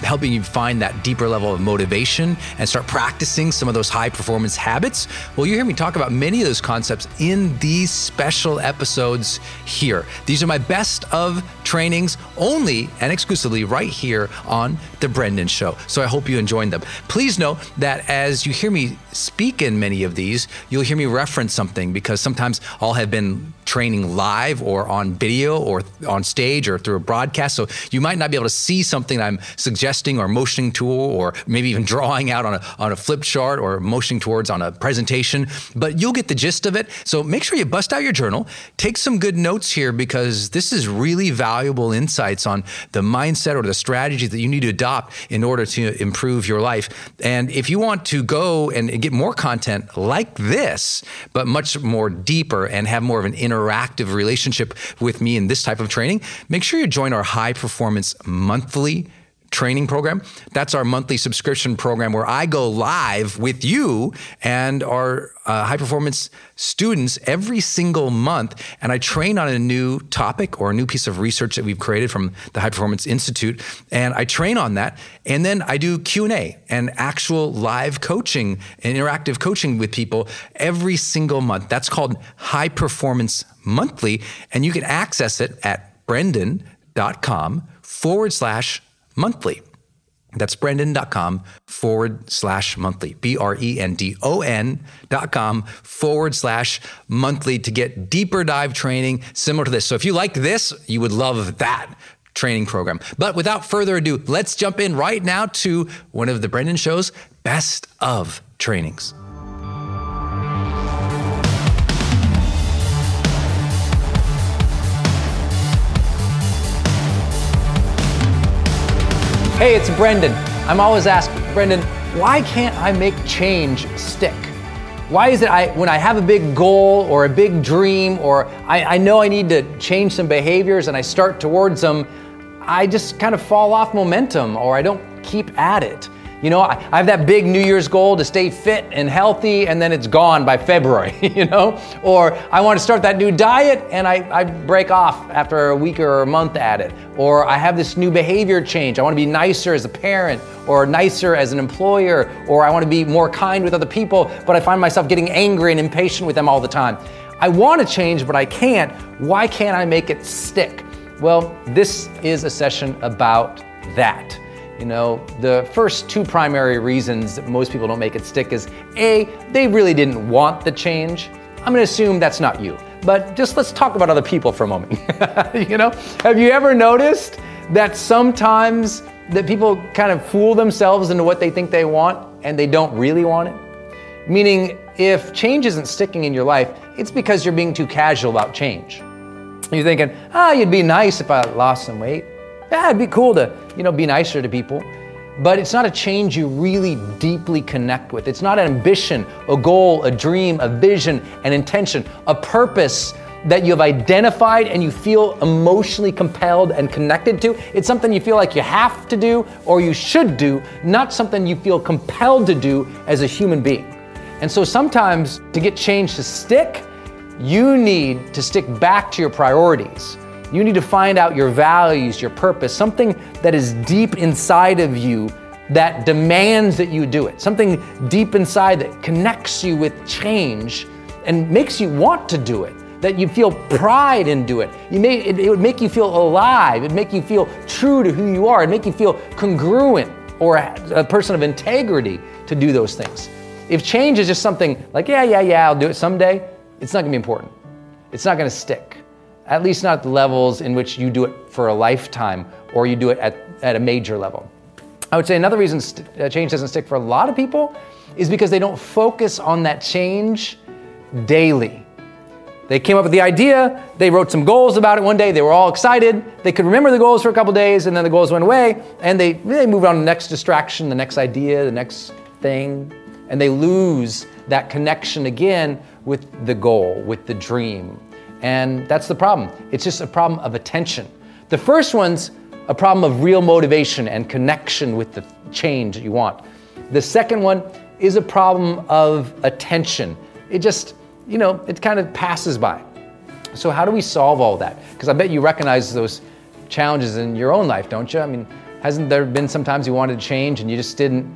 helping you find that deeper level of motivation and start practicing some of those high performance habits. Well, you hear me talk about many of those concepts in these special episodes here. These are my best of trainings only and exclusively right here on The Brendon Show. So I hope you enjoyed them. Please know that as you hear me speak in many of these, you'll hear me reference something because sometimes I'll have been training live or on video or on stage or through a broadcast. So you might not be able to see something I'm suggesting gesturing or motioning tool, or maybe even drawing out on a, on a flip chart or motioning towards on a presentation, but you'll get the gist of it. So make sure you bust out your journal, take some good notes here because this is really valuable insights on the mindset or the strategy that you need to adopt in order to improve your life. And if you want to go and get more content like this, but much more deeper and have more of an interactive relationship with me in this type of training, make sure you join our high performance monthly training program. That's our monthly subscription program where I go live with you and our uh, high performance students every single month and I train on a new topic or a new piece of research that we've created from the High Performance Institute and I train on that and then I do Q&A and actual live coaching and interactive coaching with people every single month. That's called High Performance Monthly and you can access it at brendon.com forward slash monthly. That's brendon.com forward slash monthly. B R E N D O N dot com forward slash monthly to get deeper dive training similar to this. So if you like this, you would love that training program. But without further ado, let's jump in right now to one of the Brendon Show's best of trainings. Hey, it's Brendon. I'm always asked, Brendon, why can't I make change stick? Why is it I, when I have a big goal or a big dream or I, I know I need to change some behaviors and I start towards them, I just kind of fall off momentum or I don't keep at it? You know, I, I have that big New Year's goal to stay fit and healthy, and then it's gone by February, you know? Or I want to start that new diet and I, I break off after a week or a month at it. Or I have this new behavior change. I want to be nicer as a parent or nicer as an employer, or I want to be more kind with other people, but I find myself getting angry and impatient with them all the time. I want to change, but I can't. Why can't I make it stick? Well, this is a session about that. You know, the first two primary reasons that most people don't make it stick is A, they really didn't want the change. I'm gonna assume that's not you. But just let's talk about other people for a moment. you know, have you ever noticed that sometimes that people kind of fool themselves into what they think they want and they don't really want it? Meaning, if change isn't sticking in your life, it's because you're being too casual about change. You're thinking, ah, you'd be nice if I lost some weight. Yeah, it'd be cool to, you know, be nicer to people. But it's not a change you really deeply connect with. It's not an ambition, a goal, a dream, a vision, an intention, a purpose that you have identified and you feel emotionally compelled and connected to. It's something you feel like you have to do or you should do, not something you feel compelled to do as a human being. And so sometimes to get change to stick, you need to stick back to your priorities. You need to find out your values, your purpose, something that is deep inside of you that demands that you do it, something deep inside that connects you with change and makes you want to do it, that you feel pride in do it. You may, it, it would make you feel alive, it'd make you feel true to who you are, it'd make you feel congruent or a, a person of integrity to do those things. If change is just something like, yeah, yeah, yeah, I'll do it someday, it's not gonna be important. It's not gonna stick at least not the levels in which you do it for a lifetime or you do it at, at a major level. I would say another reason st- uh, change doesn't stick for a lot of people is because they don't focus on that change daily. They came up with the idea, they wrote some goals about it one day, they were all excited, they could remember the goals for a couple days, and then the goals went away, and they, they moved on to the next distraction, the next idea, the next thing, and they lose that connection again with the goal, with the dream, and that's the problem. It's just a problem of attention. The first one's a problem of real motivation and connection with the change you want. The second one is a problem of attention. It just, you know, it kind of passes by. So, how do we solve all that? Because I bet you recognize those challenges in your own life, don't you? I mean, hasn't there been sometimes you wanted to change and you just didn't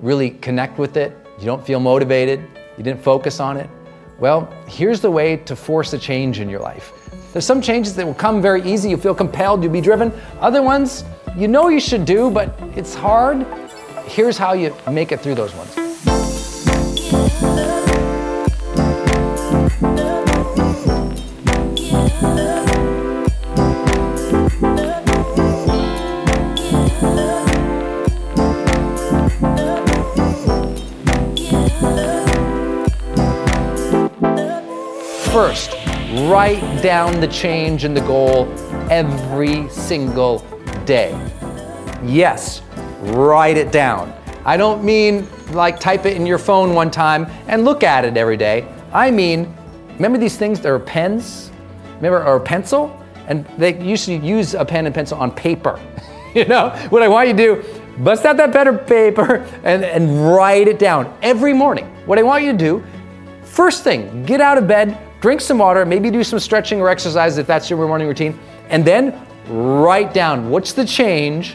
really connect with it? You don't feel motivated, you didn't focus on it? Well, here's the way to force a change in your life. There's some changes that will come very easy. You feel compelled, you'll be driven. Other ones, you know you should do, but it's hard. Here's how you make it through those ones. Write down the change and the goal every single day. Yes, write it down. I don't mean like type it in your phone one time and look at it every day. I mean, remember these things? There are pens, remember, or pencil? And they used to use a pen and pencil on paper. you know, what I want you to do, bust out that better paper and, and write it down every morning. What I want you to do, first thing, get out of bed, drink some water, maybe do some stretching or exercise if that's your morning routine, and then write down what's the change,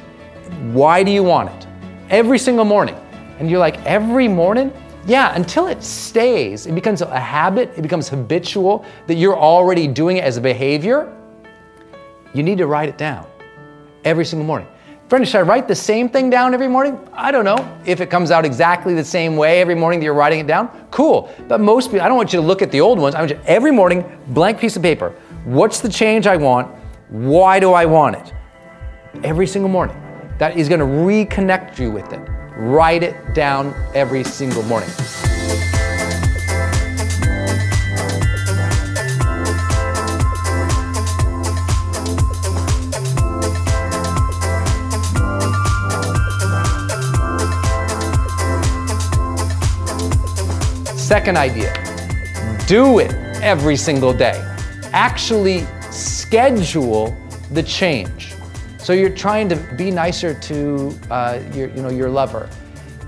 why do you want it? Every single morning. And you're like, every morning? Yeah, until it stays, it becomes a habit, it becomes habitual that you're already doing it as a behavior. You need to write it down every single morning. Friend, should I write the same thing down every morning? I don't know. If it comes out exactly the same way every morning that you're writing it down, cool. But most people, I don't want you to look at the old ones. I want you every morning, blank piece of paper. What's the change I want? Why do I want it? Every single morning. That is going to reconnect you with it. Write it down every single morning. Second idea do it every single day. Actually, schedule the change. So you're trying to be nicer to uh, your, you know, your lover.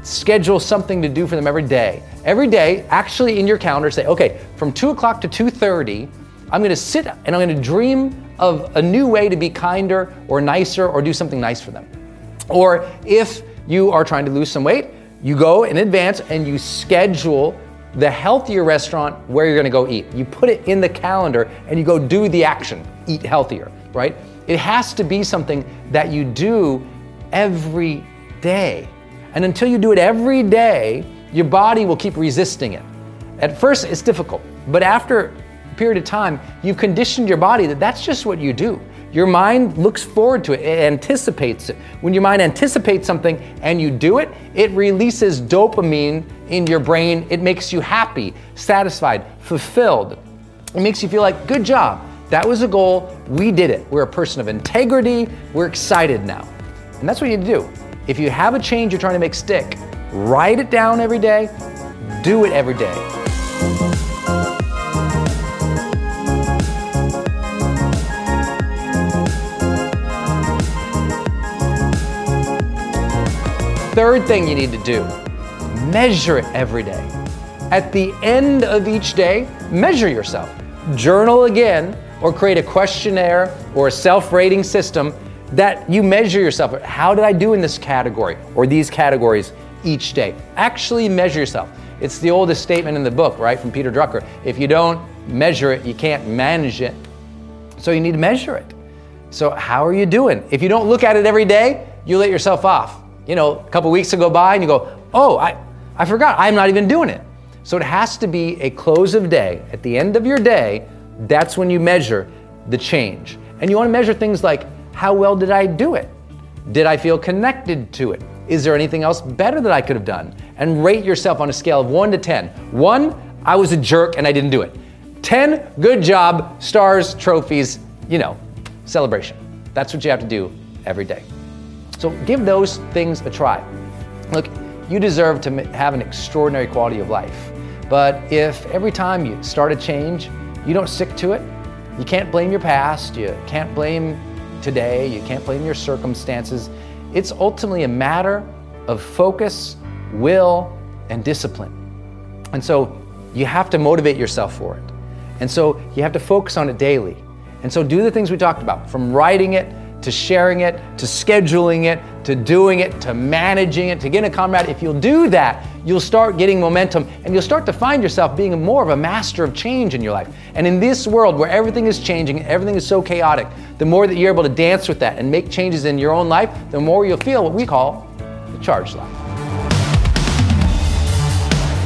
Schedule something to do for them every day. Every day, actually in your calendar, say, okay, from 2 o'clock to 2.30, I'm gonna sit and I'm gonna dream of a new way to be kinder or nicer or do something nice for them. Or if you are trying to lose some weight, you go in advance and you schedule the healthier restaurant where you're gonna go eat. You put it in the calendar and you go do the action, eat healthier, right? It has to be something that you do every day. And until you do it every day, your body will keep resisting it. At first, it's difficult, but after a period of time, you've conditioned your body that that's just what you do. Your mind looks forward to it, it anticipates it. When your mind anticipates something and you do it, it releases dopamine in your brain. It makes you happy, satisfied, fulfilled. It makes you feel like, good job. That was a goal. We did it. We're a person of integrity. We're excited now. And that's what you do. If you have a change you're trying to make stick, write it down every day, do it every day. Third thing you need to do measure it every day. At the end of each day, measure yourself. Journal again or create a questionnaire or a self rating system that you measure yourself. How did I do in this category or these categories each day? Actually measure yourself. It's the oldest statement in the book, right, from Peter Drucker. If you don't measure it, you can't manage it. So you need to measure it. So, how are you doing? If you don't look at it every day, you let yourself off you know, a couple weeks to go by and you go, oh, I, I forgot, I'm not even doing it. So it has to be a close of day. At the end of your day, that's when you measure the change. And you want to measure things like how well did I do it? Did I feel connected to it? Is there anything else better that I could have done? And rate yourself on a scale of 1 to 10. 1, I was a jerk and I didn't do it. 10, good job, stars, trophies, you know, celebration. That's what you have to do every day. So give those things a try. Look, you deserve to have an extraordinary quality of life. But if every time you start a change, you don't stick to it, you can't blame your past, you can't blame today, you can't blame your circumstances. It's ultimately a matter of focus, will, and discipline. And so you have to motivate yourself for it. And so you have to focus on it daily. And so do the things we talked about, from writing it to sharing it, to scheduling it, to doing it, to managing it, to getting a comrade. If you'll do that, you'll start getting momentum and you'll start to find yourself being more of a master of change in your life. And in this world where everything is changing, everything is so chaotic, the more that you're able to dance with that and make changes in your own life, the more you'll feel what we call the charged life.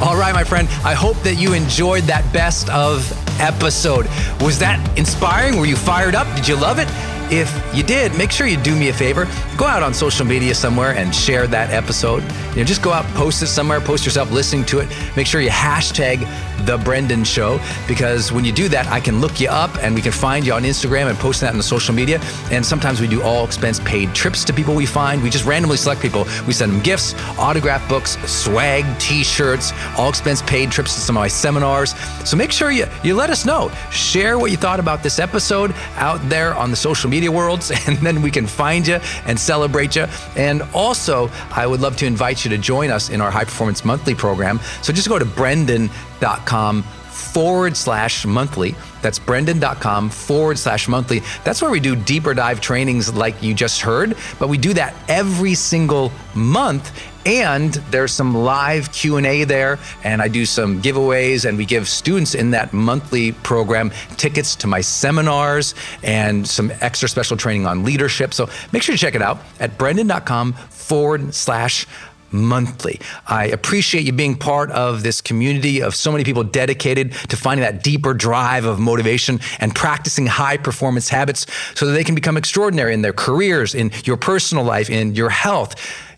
All right, my friend, I hope that you enjoyed that best of episode. Was that inspiring? Were you fired up? Did you love it? If you did, make sure you do me a favor. Go out on social media somewhere and share that episode. You know, just go out, post it somewhere, post yourself listening to it. Make sure you hashtag the Brendon Show because when you do that, I can look you up and we can find you on Instagram and post that on the social media. And sometimes we do all expense paid trips to people we find. We just randomly select people. We send them gifts, autograph books, swag, t-shirts, all expense paid trips to some of my seminars. So make sure you you let us know. Share what you thought about this episode out there on the social media worlds, and then we can find you and celebrate you. And also, I would love to invite you to join us in our High Performance Monthly program. So just go to brendon.com forward slash monthly. That's brendon.com forward slash monthly. That's where we do deeper dive trainings like you just heard, but we do that every single month and there's some live q&a there and i do some giveaways and we give students in that monthly program tickets to my seminars and some extra special training on leadership so make sure to check it out at brendon.com forward slash monthly. I appreciate you being part of this community of so many people dedicated to finding that deeper drive of motivation and practicing high performance habits so that they can become extraordinary in their careers, in your personal life, in your health.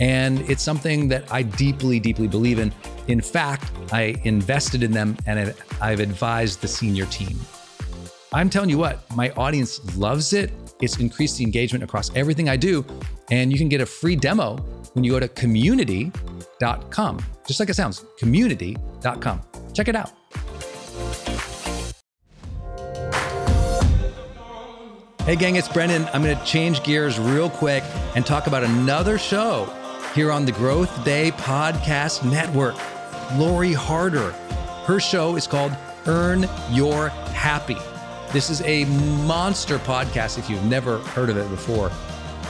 And it's something that I deeply, deeply believe in. In fact, I invested in them and I've advised the senior team. I'm telling you what, my audience loves it. It's increased the engagement across everything I do. And you can get a free demo when you go to community.com, just like it sounds community.com. Check it out. Hey, gang, it's Brendon. I'm going to change gears real quick and talk about another show here on the Growth Day Podcast Network. Lori Harder. Her show is called Earn Your Happy. This is a monster podcast if you've never heard of it before.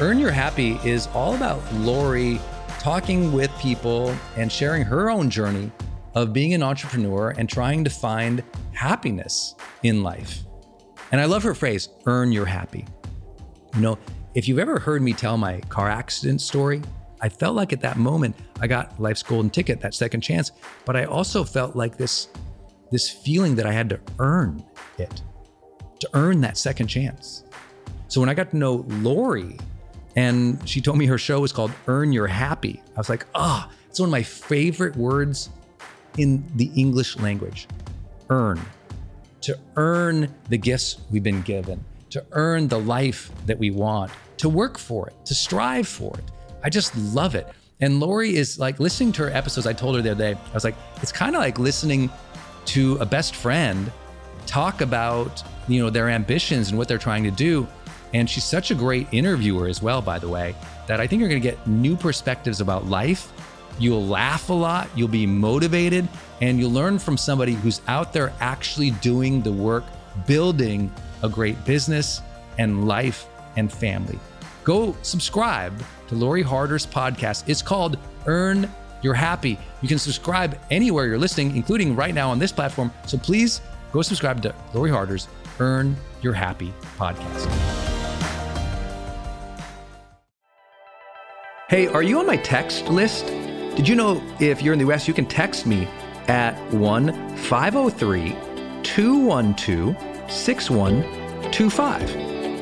Earn Your Happy is all about Lori talking with people and sharing her own journey of being an entrepreneur and trying to find happiness in life. And I love her phrase, earn your happy. You know, if you've ever heard me tell my car accident story, I felt like at that moment I got life's golden ticket, that second chance, but I also felt like this this feeling that I had to earn it, to earn that second chance. So when I got to know Lori and she told me her show was called Earn Your Happy, I was like, ah, oh, it's one of my favorite words in the English language. Earn. To earn the gifts we've been given, to earn the life that we want, to work for it, to strive for it. I just love it. And Lori is like listening to her episodes. I told her the other day, I was like, it's kind of like listening to a best friend talk about, you know, their ambitions and what they're trying to do. And she's such a great interviewer as well, by the way, that I think you're going to get new perspectives about life You'll laugh a lot, you'll be motivated, and you'll learn from somebody who's out there actually doing the work, building a great business and life and family. Go subscribe to Lori Harder's podcast. It's called Earn Your Happy. You can subscribe anywhere you're listening, including right now on this platform. So please go subscribe to Lori Harder's Earn Your Happy podcast. Hey, are you on my text list? Did you know if you're in the US, you can text me at 1 503 212 6125.